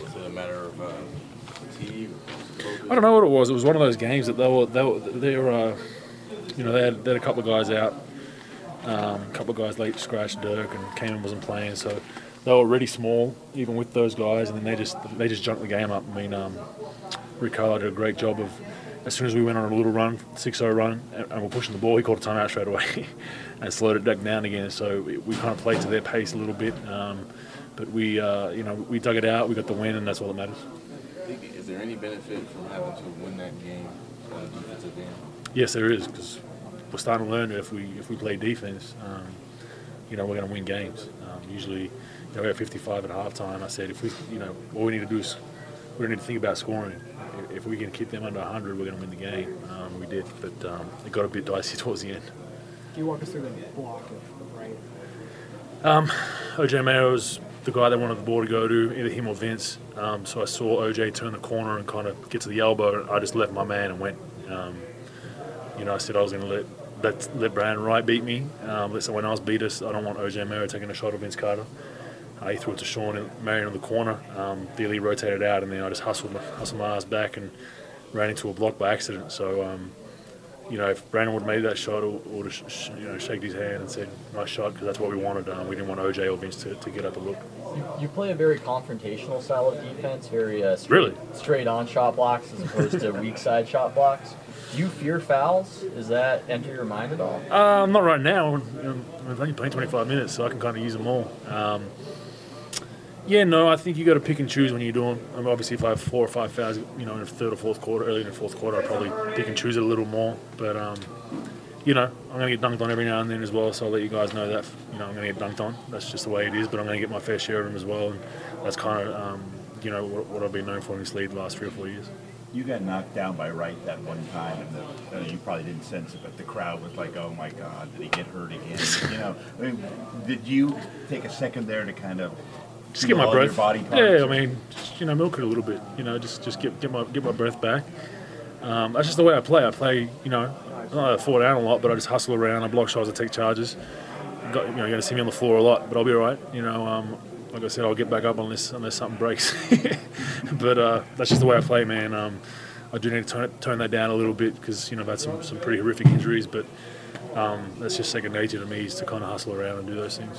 Was it a matter of fatigue? I don't know what it was. It was one of those games that they were they were they were uh, you know they had, they had a couple of guys out, um, a couple of guys late scratched Dirk and Kaman wasn't playing, so they were really small even with those guys, and then they just they just junked the game up. I mean, um, Ricardo did a great job of. As soon as we went on a little run, 6-0 run, and, we're pushing the ball, he called a timeout straight away and slowed it back down again. So we, kind of played to their pace a little bit, um, but we uh, you know we dug it out, we got the win, and that's all that matters. Is there any benefit from having to win that game on the defensive end? Yes, there is because we're starting to learn that if we if we play defense, um, you know, we're going to win games. Um, usually, you know, we had 55 at halftime. I said if we, you know, all we need to do is we don't need to think about scoring. If- we can keep them under 100, we're going to win the game. Um, we did, but um, it got a bit dicey towards the end. Can you walk us through the block of the right? OJ Mayo was the guy that wanted the ball to go to, either him or Vince. Um, so I saw OJ turn the corner and kind of get to the elbow. I just left my man and went. Um, you know, I said I was going to let let, let Brandan Wright beat me. Um, let someone else beat us. I don't want OJ Mayo taking a shot at Vince Carter. Uh, he threw it to Shawn and Marion in the corner. Um, Dealey rotated out, and then I just hustled my, hustled my ass back and ran into a block by accident. So, um, you know, if Brandan would have made that shot, or, or just sh- you know, shaked his hand and said, "Nice shot," because that's what we wanted. Um, we didn't want OJ or Vince to, to get up a look. You, you play a very confrontational style of defense, very uh, straight, Really? straight on shot blocks as opposed to weak side shot blocks. Do you fear fouls? Does that enter your mind at all? Um, not right now. I've only played 25 minutes, so I can kind of use them all. Um, yeah, no, I think you got to pick and choose when you're doing. I mean, obviously, if I have four or five fouls, you know, in the third or fourth quarter, early in the fourth quarter, I probably pick and choose it a little more. But um, you know, I'm going to get dunked on every now and then as well. So I'll let you guys know that. You know, I'm going to get dunked on. That's just the way it is. But I'm going to get my fair share of them as well, and that's kind of um, you know what, what I've been known for in this league the last three or four years. You got knocked down by Wright that one time, and the, uh, you probably didn't sense it, but the crowd was like, "Oh my God, did he get hurt again?" you know, I mean, did you take a second there to kind of just get my breath. body yeah. I mean, just, you know, milk it a little bit. You know, just just get get my get my breath back. Um, that's just the way I play. I play, you know, I fall down a lot, but I just hustle around. I block shots, I take charges. Got, you know, you're going to see me on the floor a lot, but I'll be all right. You know, um, like I said, I'll get back up unless unless something breaks. but uh, that's just the way I play, man. Um, I do need to turn, turn that down a little bit because you know I've had some, some pretty horrific injuries, but um, that's just second nature to me is to kind of hustle around and do those things.